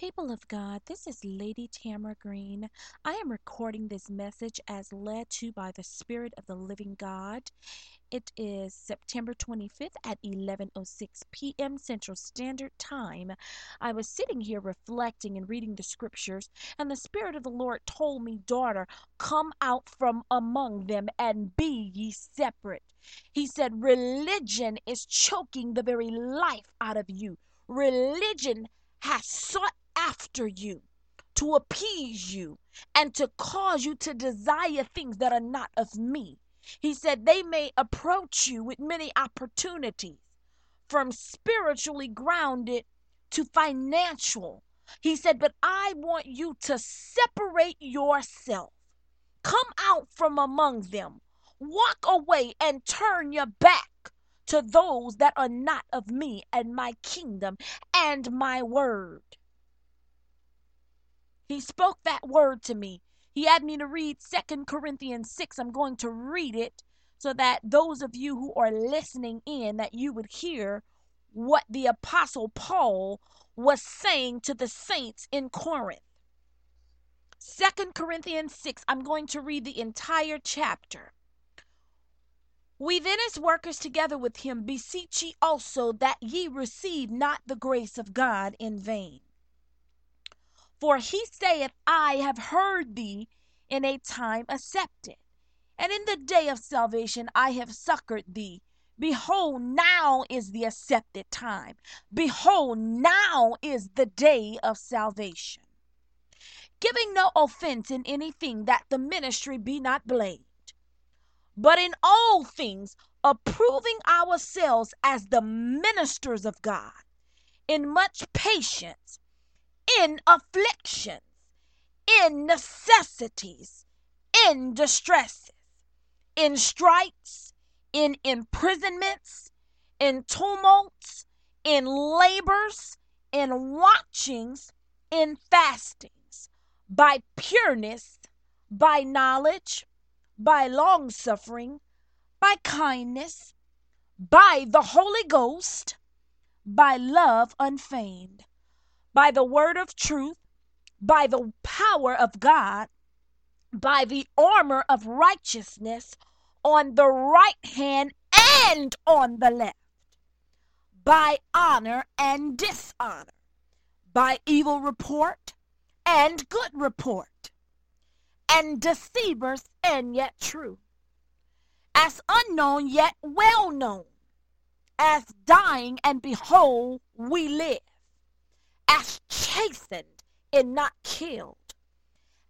People of God, this is Lady Tamara Green. I am recording this message as led to by the Spirit of the Living God. It is September 25th at 11:06 p.m. Central Standard Time. I was sitting here reflecting and reading the scriptures, and the Spirit of the Lord told me, "Daughter, come out from among them and be ye separate." He said, "Religion is choking the very life out of you. Religion has sought after you, to appease you, and to cause you to desire things that are not of me. He said they may approach you with many opportunities, from spiritually grounded to financial. He said, but I want you to separate yourself. Come out from among them. Walk away and turn your back to those that are not of me and my kingdom and my word. He spoke that word to me. He had me to read Second Corinthians 6. I'm going to read it so that those of you who are listening in that you would hear what the apostle Paul was saying to the saints in Corinth. Second Corinthians 6. I'm going to read the entire chapter. We then, as workers together with him, beseech ye also that ye receive not the grace of God in vain. For he saith, I have heard thee in a time accepted, and in the day of salvation I have succored thee. Behold, now is the accepted time. Behold, now is the day of salvation. Giving no offense in anything that the ministry be not blamed, but in all things approving ourselves as the ministers of God, in much patience in afflictions, in necessities, in distresses, in stripes, in imprisonments, in tumults, in labors, in watchings, in fastings, by pureness, by knowledge, by long suffering, by kindness, by the Holy Ghost, by love unfeigned by the word of truth, by the power of God, by the armor of righteousness on the right hand and on the left, by honor and dishonor, by evil report and good report, and deceivers and yet true, as unknown yet well known, as dying and behold we live as chastened and not killed,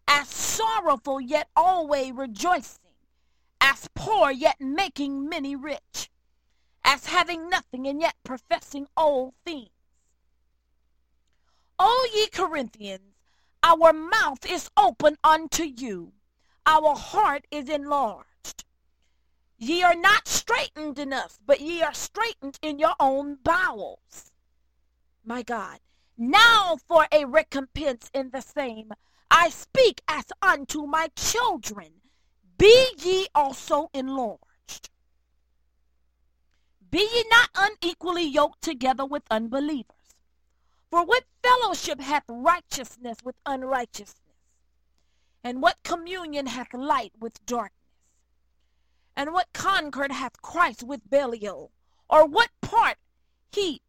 as sorrowful yet always rejoicing, as poor yet making many rich, as having nothing and yet professing all things. O ye Corinthians, our mouth is open unto you, our heart is enlarged. Ye are not straitened us, but ye are straitened in your own bowels. My God, now for a recompense in the same. I speak as unto my children. Be ye also enlarged. Be ye not unequally yoked together with unbelievers. For what fellowship hath righteousness with unrighteousness? And what communion hath light with darkness? And what concord hath Christ with Belial? Or what part he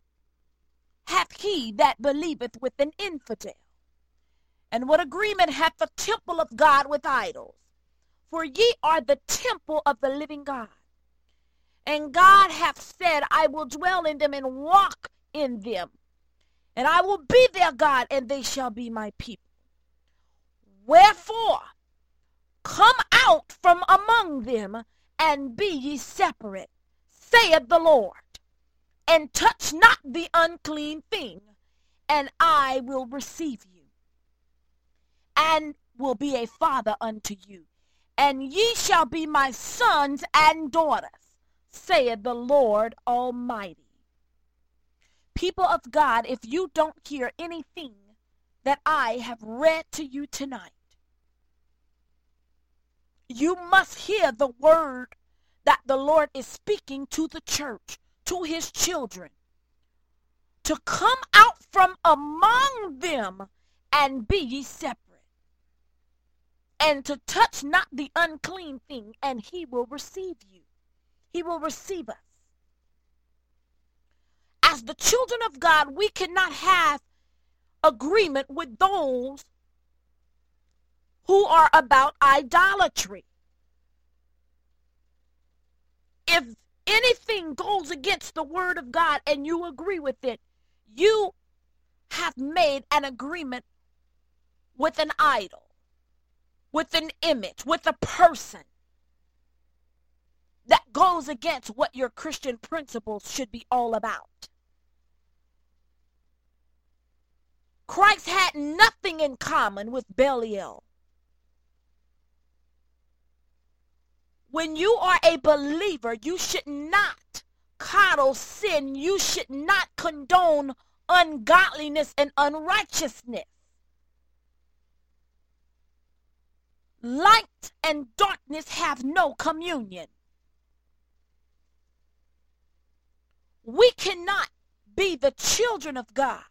he that believeth with an infidel? And what agreement hath the temple of God with idols? For ye are the temple of the living God. And God hath said, I will dwell in them and walk in them. And I will be their God, and they shall be my people. Wherefore, come out from among them, and be ye separate, saith the Lord and touch not the unclean thing, and I will receive you, and will be a father unto you, and ye shall be my sons and daughters, saith the Lord Almighty. People of God, if you don't hear anything that I have read to you tonight, you must hear the word that the Lord is speaking to the church to his children. to come out from among them and be ye separate, and to touch not the unclean thing, and he will receive you. He will receive us. As the children of God, we cannot have agreement with those who are about idolatry. If anything goes against the word of God and you agree with it, you have made an agreement with an idol, with an image, with a person that goes against what your Christian principles should be all about. Christ had nothing in common with Belial. When you are a believer, you should not coddle sin. You should not condone ungodliness and unrighteousness. Light and darkness have no communion. We cannot be the children of God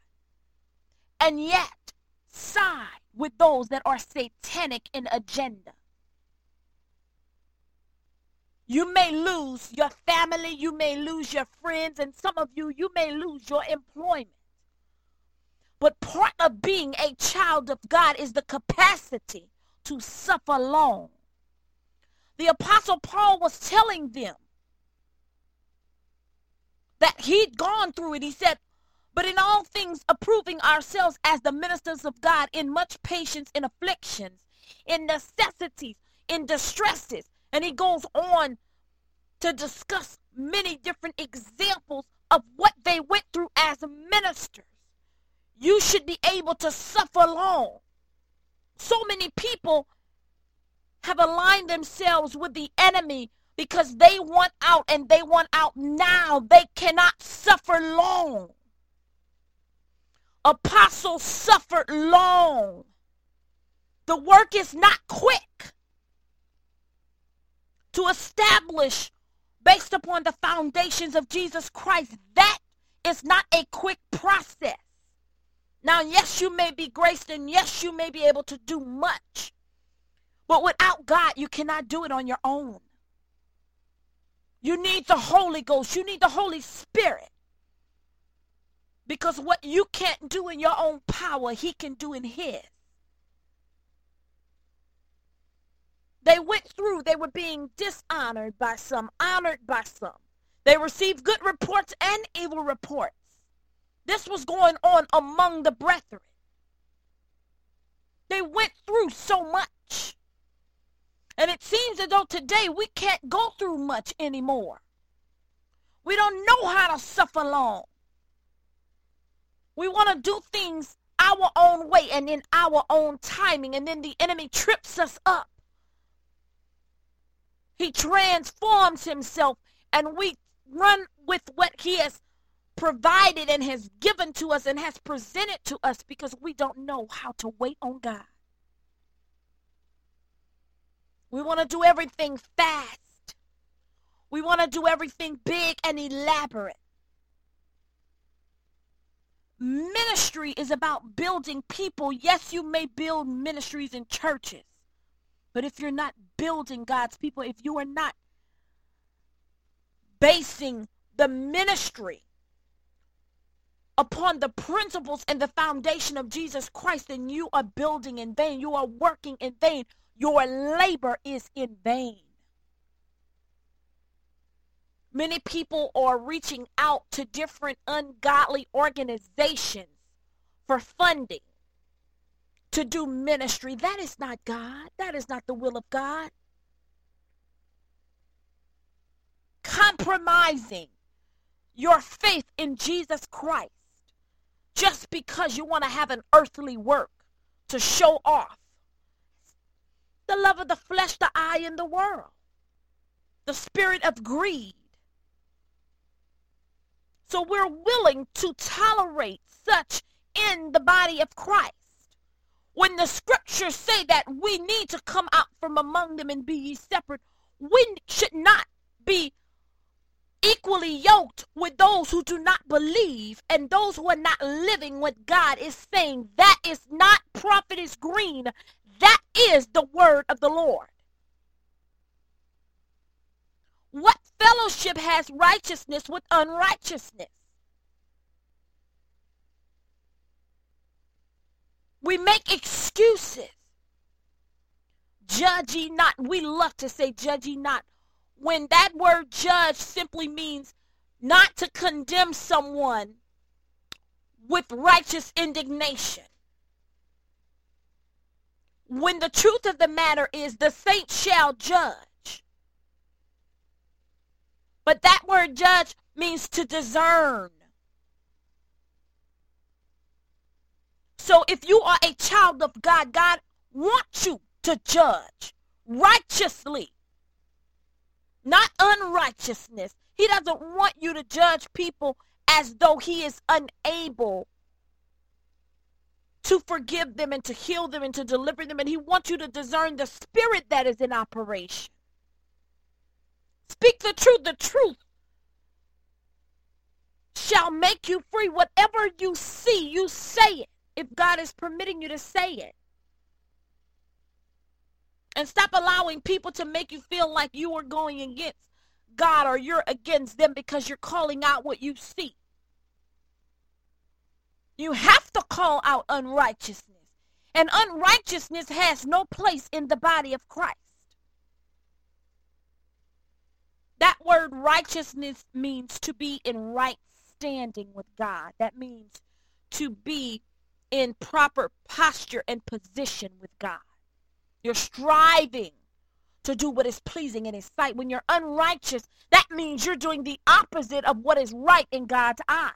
and yet side with those that are satanic in agenda. You may lose your family, you may lose your friends, and some of you, you may lose your employment. But part of being a child of God is the capacity to suffer long. The Apostle Paul was telling them that he'd gone through it. He said, but in all things approving ourselves as the ministers of God in much patience in afflictions, in necessities, in distresses. And he goes on to discuss many different examples of what they went through as ministers. You should be able to suffer long. So many people have aligned themselves with the enemy because they want out and they want out now. They cannot suffer long. Apostles suffered long. The work is not quick to establish based upon the foundations of Jesus Christ. That is not a quick process. Now, yes, you may be graced and yes, you may be able to do much. But without God, you cannot do it on your own. You need the Holy Ghost. You need the Holy Spirit. Because what you can't do in your own power, He can do in His. They went through, they were being dishonored by some, honored by some. They received good reports and evil reports. This was going on among the brethren. They went through so much. And it seems as though today we can't go through much anymore. We don't know how to suffer long. We want to do things our own way and in our own timing, and then the enemy trips us up. He transforms himself, and we run with what he has provided and has given to us and has presented to us because we don't know how to wait on God. We want to do everything fast. We want to do everything big and elaborate. Ministry is about building people. Yes, you may build ministries in churches. But if you're not building God's people, if you are not basing the ministry upon the principles and the foundation of Jesus Christ, then you are building in vain. You are working in vain. Your labor is in vain. Many people are reaching out to different ungodly organizations for funding to do ministry. That is not God. That is not the will of God. Compromising your faith in Jesus Christ just because you want to have an earthly work to show off. The love of the flesh, the eye, and the world. The spirit of greed so we're willing to tolerate such in the body of Christ. When the scriptures say that we need to come out from among them and be ye separate, we should not be equally yoked with those who do not believe and those who are not living what God is saying. That is not prophetess green. That is the word of the Lord. What fellowship has righteousness with unrighteousness? We make excuses. Judge ye not. We love to say judge ye not. When that word judge simply means not to condemn someone with righteous indignation. When the truth of the matter is the saint shall judge. But that word judge means to discern. So if you are a child of God, God wants you to judge righteously, not unrighteousness. He doesn't want you to judge people as though he is unable to forgive them and to heal them and to deliver them. And he wants you to discern the spirit that is in operation. Speak the truth. The truth shall make you free. Whatever you see, you say it if God is permitting you to say it. And stop allowing people to make you feel like you are going against God or you're against them because you're calling out what you see. You have to call out unrighteousness. And unrighteousness has no place in the body of Christ. That word righteousness means to be in right standing with God. That means to be in proper posture and position with God. You're striving to do what is pleasing in His sight. When you're unrighteous, that means you're doing the opposite of what is right in God's eyes.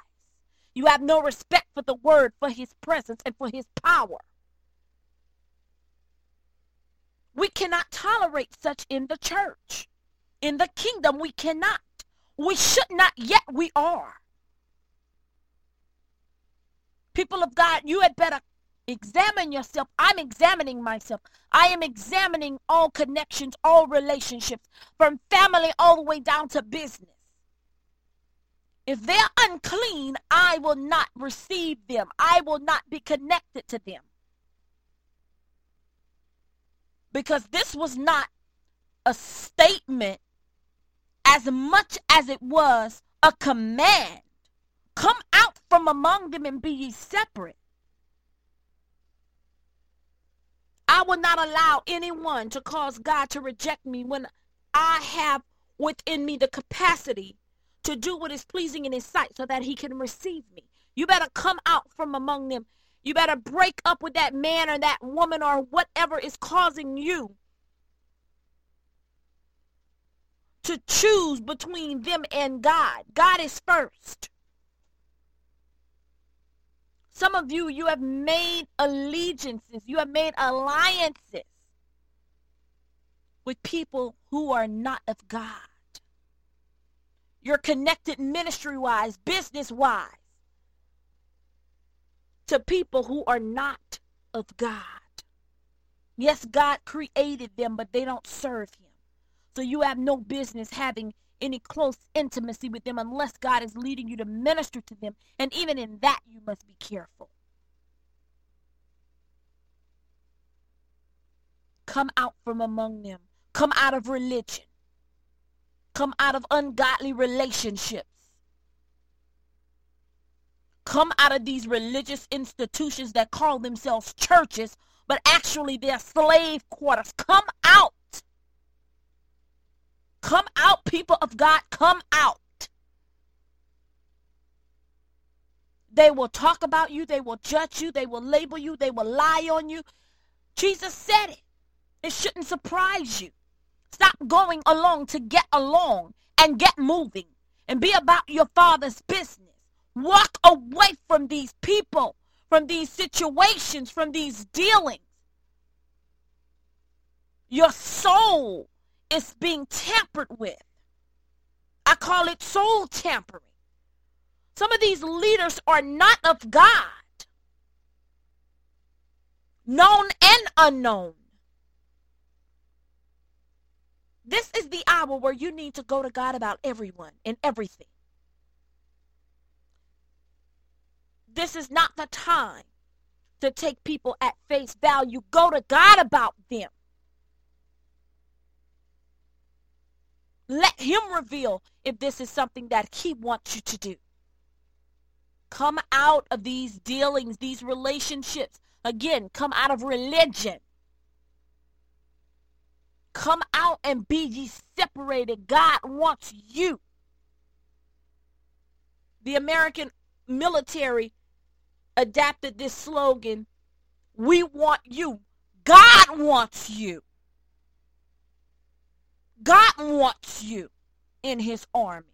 You have no respect for the Word, for His presence, and for His power. We cannot tolerate such in the church. In the kingdom, we cannot. We should not, yet we are. People of God, you had better examine yourself. I'm examining myself. I am examining all connections, all relationships, from family all the way down to business. If they're unclean, I will not receive them. I will not be connected to them. Because this was not a statement as much as it was a command. Come out from among them and be ye separate. I will not allow anyone to cause God to reject me when I have within me the capacity to do what is pleasing in his sight so that he can receive me. You better come out from among them. You better break up with that man or that woman or whatever is causing you to choose between them and God. God is first. Some of you, you have made allegiances, you have made alliances with people who are not of God. You're connected ministry wise, business wise, to people who are not of God. Yes, God created them, but they don't serve Him. So you have no business having any close intimacy with them unless God is leading you to minister to them. And even in that, you must be careful. Come out from among them. Come out of religion. Come out of ungodly relationships. Come out of these religious institutions that call themselves churches, but actually they're slave quarters. Come out Come out, people of God. Come out. They will talk about you. They will judge you. They will label you. They will lie on you. Jesus said it. It shouldn't surprise you. Stop going along to get along and get moving and be about your father's business. Walk away from these people, from these situations, from these dealings. Your soul is being tampered with. I call it soul tampering. Some of these leaders are not of God, known and unknown. This is the hour where you need to go to God about everyone and everything. This is not the time to take people at face value. Go to God about them. Let Him reveal if this is something that He wants you to do. Come out of these dealings, these relationships. Again, come out of religion. Come out and be ye separated. God wants you. The American military adapted this slogan We want you. God wants you. God wants you in his army.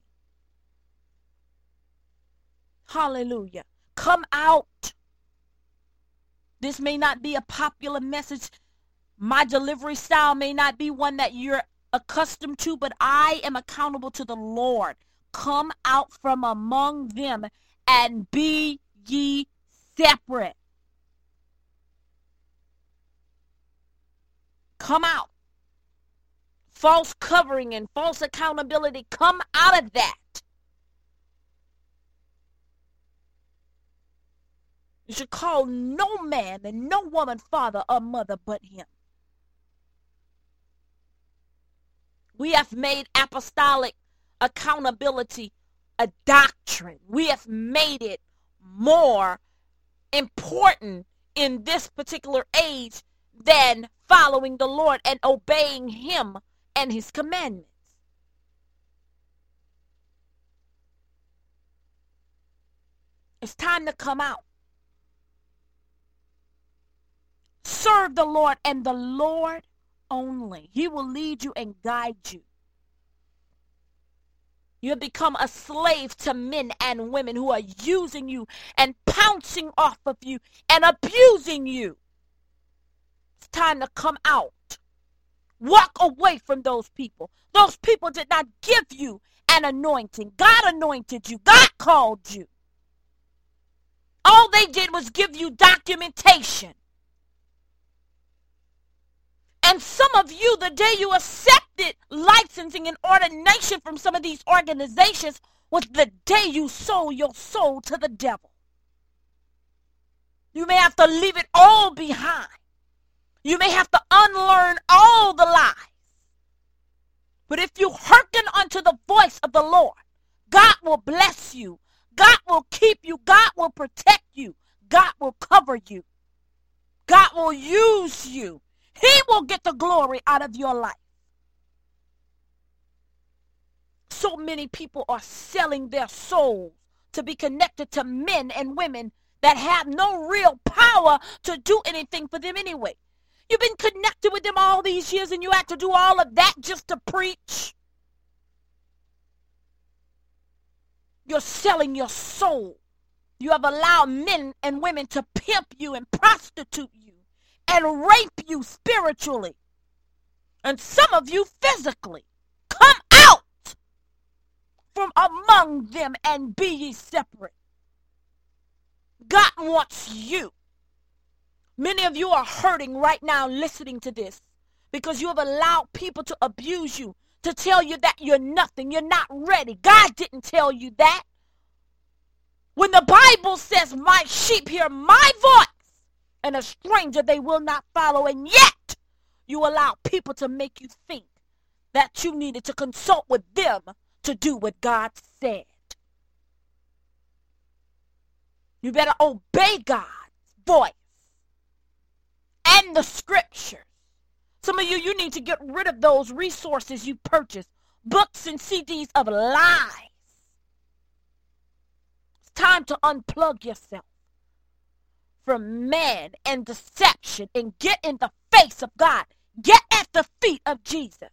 Hallelujah. Come out. This may not be a popular message. My delivery style may not be one that you're accustomed to, but I am accountable to the Lord. Come out from among them and be ye separate. Come out. False covering and false accountability, come out of that. You should call no man and no woman father or mother but him. We have made apostolic accountability a doctrine. We have made it more important in this particular age than following the Lord and obeying Him and His commandments. It's time to come out. Serve the Lord and the Lord only. He will lead you and guide you. You have become a slave to men and women who are using you and pouncing off of you and abusing you. It's time to come out. Walk away from those people. Those people did not give you an anointing. God anointed you, God called you. All they did was give you documentation. And some of you, the day you accepted licensing and ordination from some of these organizations, was the day you sold your soul to the devil. You may have to leave it all behind. You may have to unlearn all the lies. But if you hearken unto the voice of the Lord, God will bless you. God will keep you. God will protect you. God will cover you. God will use you. He will get the glory out of your life. So many people are selling their souls to be connected to men and women that have no real power to do anything for them anyway. You've been connected with them all these years and you have to do all of that just to preach. You're selling your soul. You have allowed men and women to pimp you and prostitute you and rape you spiritually. And some of you physically. Come out from among them and be ye separate. God wants you. Many of you are hurting right now listening to this because you have allowed people to abuse you, to tell you that you're nothing, you're not ready. God didn't tell you that. When the Bible says, My sheep hear my voice, and a stranger they will not follow, and yet you allow people to make you think that you needed to consult with them to do what God said. You better obey God's voice and the scriptures. Some of you, you need to get rid of those resources you purchased, books and CDs of lies. It's time to unplug yourself from man and deception and get in the face of God. Get at the feet of Jesus.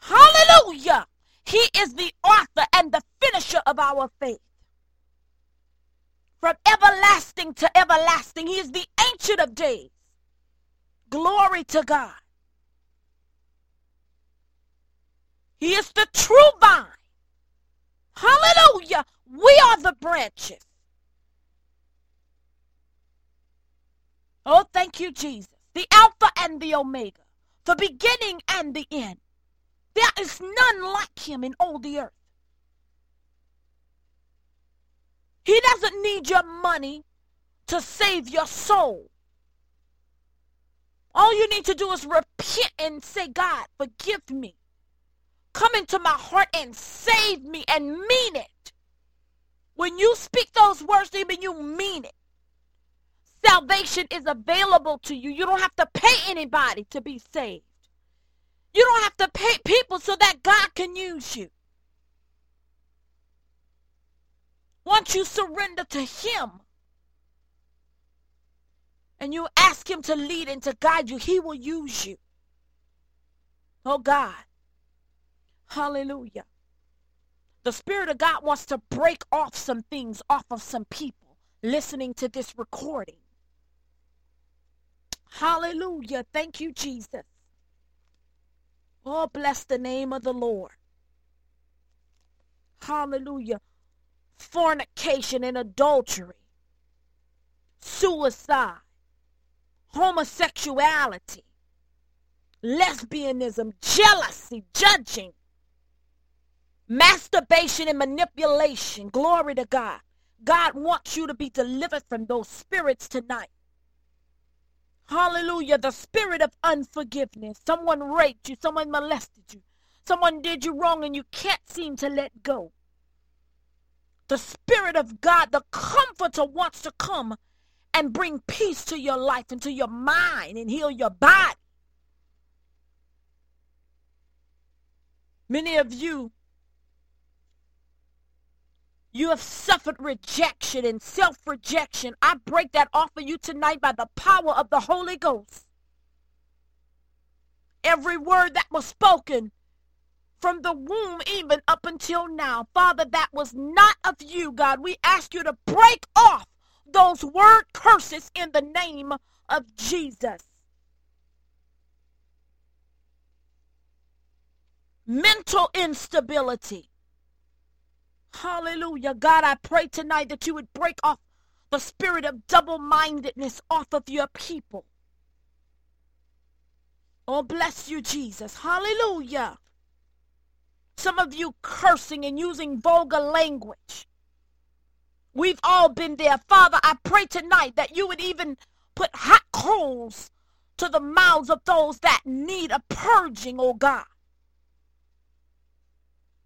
Hallelujah. He is the author and the finisher of our faith. From everlasting to everlasting, He is the ancient of days. Glory to God. He is the true vine. Hallelujah. We are the branches. Oh, thank you, Jesus. The Alpha and the Omega. the beginning and the end. There is none like him in all the earth. He doesn't need your money to save your soul. All you need to do is repent and say, God, forgive me. Come into my heart and save me and mean it. When you speak those words and you mean it, salvation is available to you. You don't have to pay anybody to be saved. You don't have to pay people so that God can use you. Once you surrender to Him and you ask Him to lead and to guide you, He will use you. Oh God. Hallelujah. The Spirit of God wants to break off some things off of some people listening to this recording. Hallelujah. Thank you, Jesus. Oh, bless the name of the Lord. Hallelujah. Fornication and adultery, suicide, homosexuality, lesbianism, jealousy, judging, masturbation, and manipulation. Glory to God. God wants you to be delivered from those spirits tonight. Hallelujah. The spirit of unforgiveness. Someone raped you, someone molested you, someone did you wrong, and you can't seem to let go. The Spirit of God, the Comforter, wants to come and bring peace to your life and to your mind and heal your body. Many of you you have suffered rejection and self rejection. I break that off of you tonight by the power of the Holy Ghost. Every word that was spoken from the womb, even up until now, Father, that was not of you, God. We ask you to break off those word curses in the name of Jesus. Mental instability Hallelujah. God, I pray tonight that you would break off the spirit of double mindedness off of your people. Oh, bless you, Jesus. Hallelujah. Some of you cursing and using vulgar language. We've all been there. Father, I pray tonight that you would even put hot coals to the mouths of those that need a purging, oh God.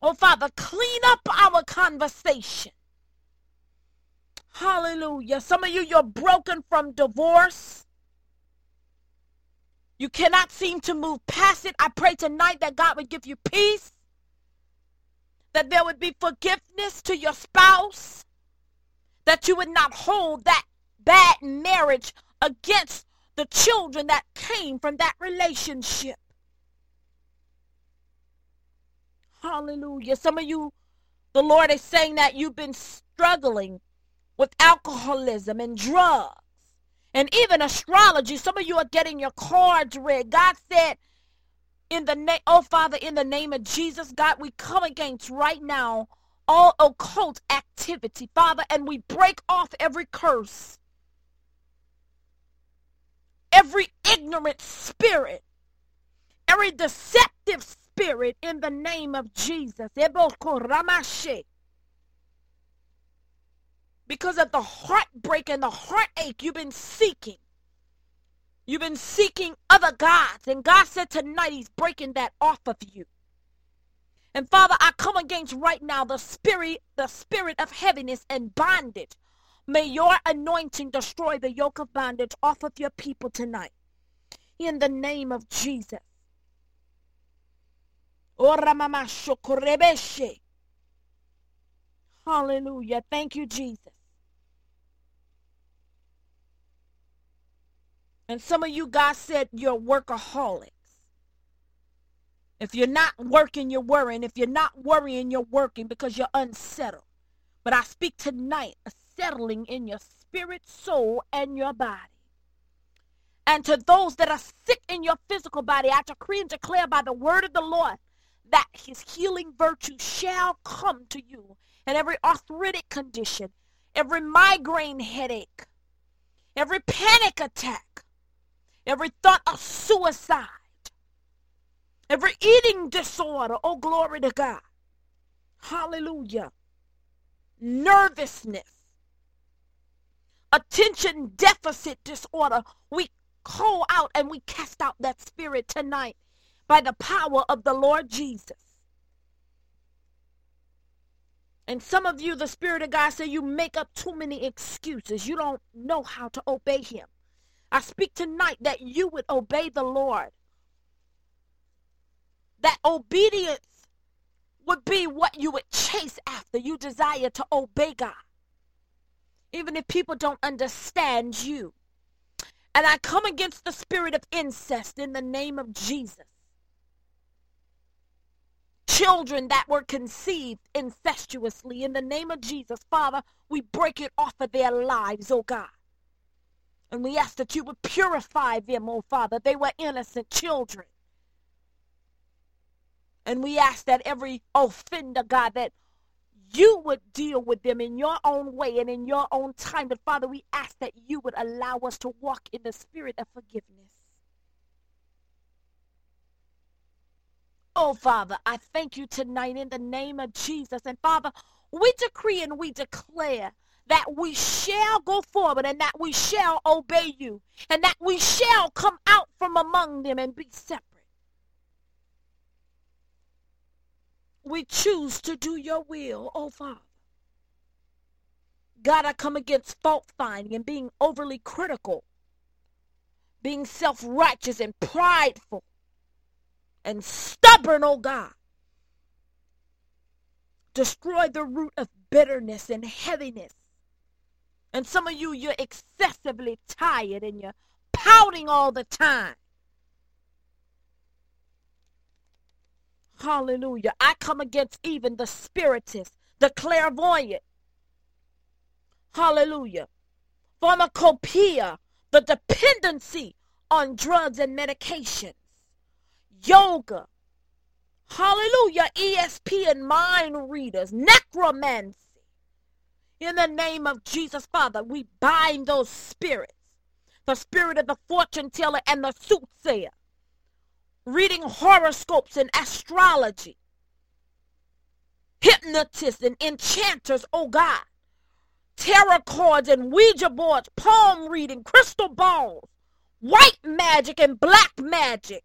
Oh, Father, clean up our conversation. Hallelujah. Some of you, you're broken from divorce. You cannot seem to move past it. I pray tonight that God would give you peace, that there would be forgiveness to your spouse, that you would not hold that bad marriage against the children that came from that relationship. Hallelujah. Some of you, the Lord is saying that you've been struggling with alcoholism and drugs and even astrology. Some of you are getting your cards read. God said, in the name, oh Father, in the name of Jesus, God, we come against right now all occult activity, Father, and we break off every curse, every ignorant spirit, every deceptive spirit in the name of Jesus. Because of the heartbreak and the heartache you've been seeking. You've been seeking other gods. And God said tonight He's breaking that off of you. And Father, I come against right now the spirit, the spirit of heaviness and bondage. May your anointing destroy the yoke of bondage off of your people tonight. In the name of Jesus. Hallelujah. Thank you, Jesus. And some of you, God said you're workaholics. If you're not working, you're worrying. If you're not worrying, you're working because you're unsettled. But I speak tonight a settling in your spirit, soul, and your body. And to those that are sick in your physical body, I decree and declare by the word of the Lord that his healing virtue shall come to you. And every arthritic condition, every migraine headache, every panic attack, every thought of suicide, every eating disorder. Oh, glory to God. Hallelujah. Nervousness, attention deficit disorder. We call out and we cast out that spirit tonight by the power of the Lord Jesus. And some of you, the Spirit of God say you make up too many excuses. You don't know how to obey Him. I speak tonight that you would obey the Lord. That obedience would be what you would chase after. You desire to obey God. Even if people don't understand you. And I come against the spirit of incest in the name of Jesus children that were conceived incestuously. In the name of Jesus, Father, we break it off of their lives, oh God. And we ask that you would purify them, oh Father. They were innocent children. And we ask that every offender, God, that you would deal with them in your own way and in your own time. But Father, we ask that you would allow us to walk in the spirit of forgiveness. Oh, Father, I thank you tonight in the name of Jesus. And Father, we decree and we declare that we shall go forward and that we shall obey you and that we shall come out from among them and be separate. We choose to do your will, oh Father. God, I come against fault finding and being overly critical, being self righteous and prideful and stubborn, oh God. Destroy the root of bitterness and heaviness. And some of you, you're excessively tired and you're pouting all the time. Hallelujah. I come against even the spiritist, the clairvoyant. Hallelujah. Pharmacopoeia, the dependency on drugs and medication yoga, hallelujah, ESP and mind readers, necromancy. In the name of Jesus, Father, we bind those spirits. The spirit of the fortune teller and the soothsayer, reading horoscopes and astrology, hypnotists and enchanters, oh God, tarot cards and Ouija boards, palm reading, crystal balls, white magic and black magic,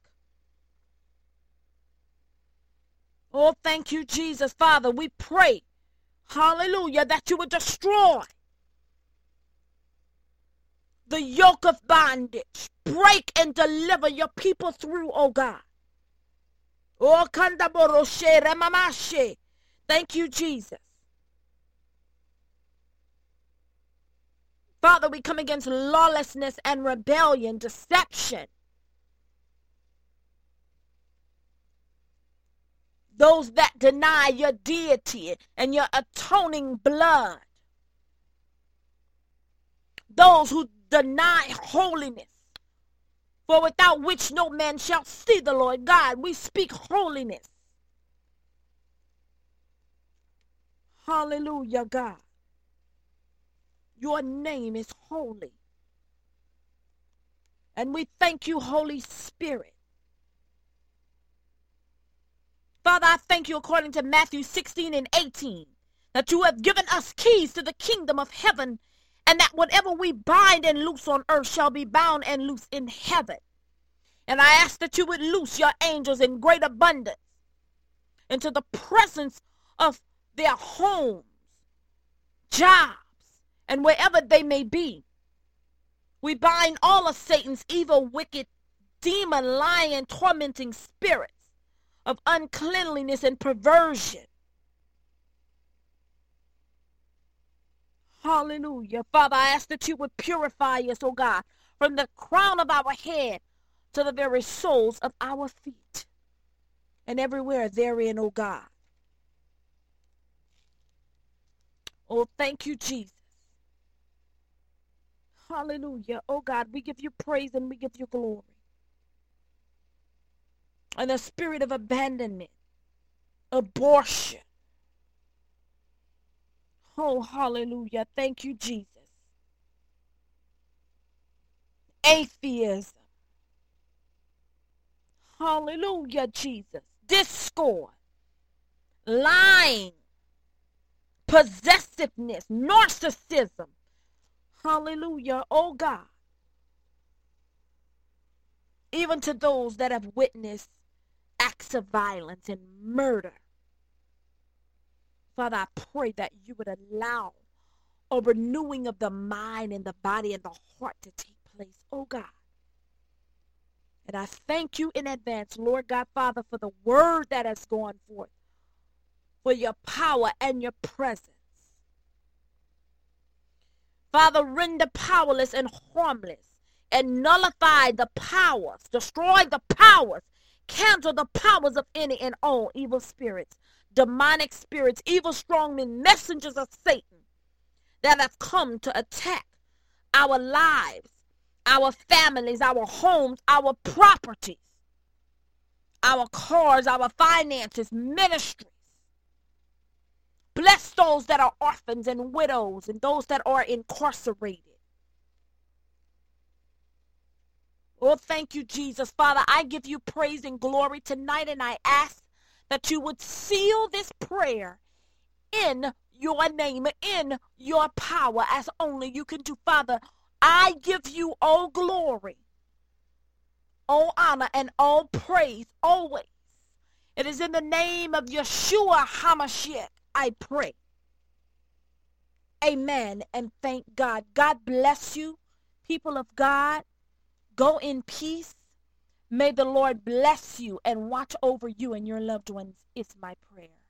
Oh, thank you, Jesus. Father, we pray, hallelujah, that you would destroy the yoke of bondage. Break and deliver your people through, oh God. Kandaboroshe remamashe. Thank you, Jesus. Father, we come against lawlessness and rebellion, deception. Those that deny your deity and your atoning blood, those who deny holiness, for without which no man shall see the Lord God. We speak holiness. Hallelujah, God. Your name is holy. And we thank you, Holy Spirit Father, I thank you according to Matthew 16 and 18 that you have given us keys to the kingdom of heaven and that whatever we bind and loose on earth shall be bound and loose in heaven. And I ask that you would loose your angels in great abundance into the presence of their homes, jobs, and wherever they may be. We bind all of Satan's evil, wicked, demon, lying, tormenting spirits of uncleanliness and perversion. Hallelujah. Father, I ask that you would purify us, oh God, from the crown of our head to the very soles of our feet, and everywhere therein, oh God. Oh, thank you, Jesus. Hallelujah. Oh God, we give you praise and we give you glory and a spirit of abandonment, abortion. Oh, hallelujah. Thank you, Jesus. Atheism. Hallelujah, Jesus. Discord, lying, possessiveness, narcissism. Hallelujah, oh God. Even to those that have witnessed acts of violence and murder. Father, I pray that you would allow a renewing of the mind and the body and the heart to take place, oh God. And I thank you in advance, Lord God, Father, for the word that has gone forth, for your power and your presence. Father, render powerless and harmless and nullify the powers, destroy the powers, cancel the powers of any and all evil spirits, demonic spirits, evil strongmen, messengers of Satan that have come to attack our lives, our families, our homes, our properties, our cars, our finances, ministries. Bless those that are orphans and widows and those that are incarcerated. Oh, thank you, Jesus. Father, I give you praise and glory tonight, and I ask that you would seal this prayer in your name, in your power, as only you can do. Father, I give you all glory, all honor, and all praise always. It is in the name of Yeshua HaMashiach I pray. Amen. And thank God. God bless you, people of God. Go in peace. May the Lord bless you and watch over you and your loved ones, is my prayer.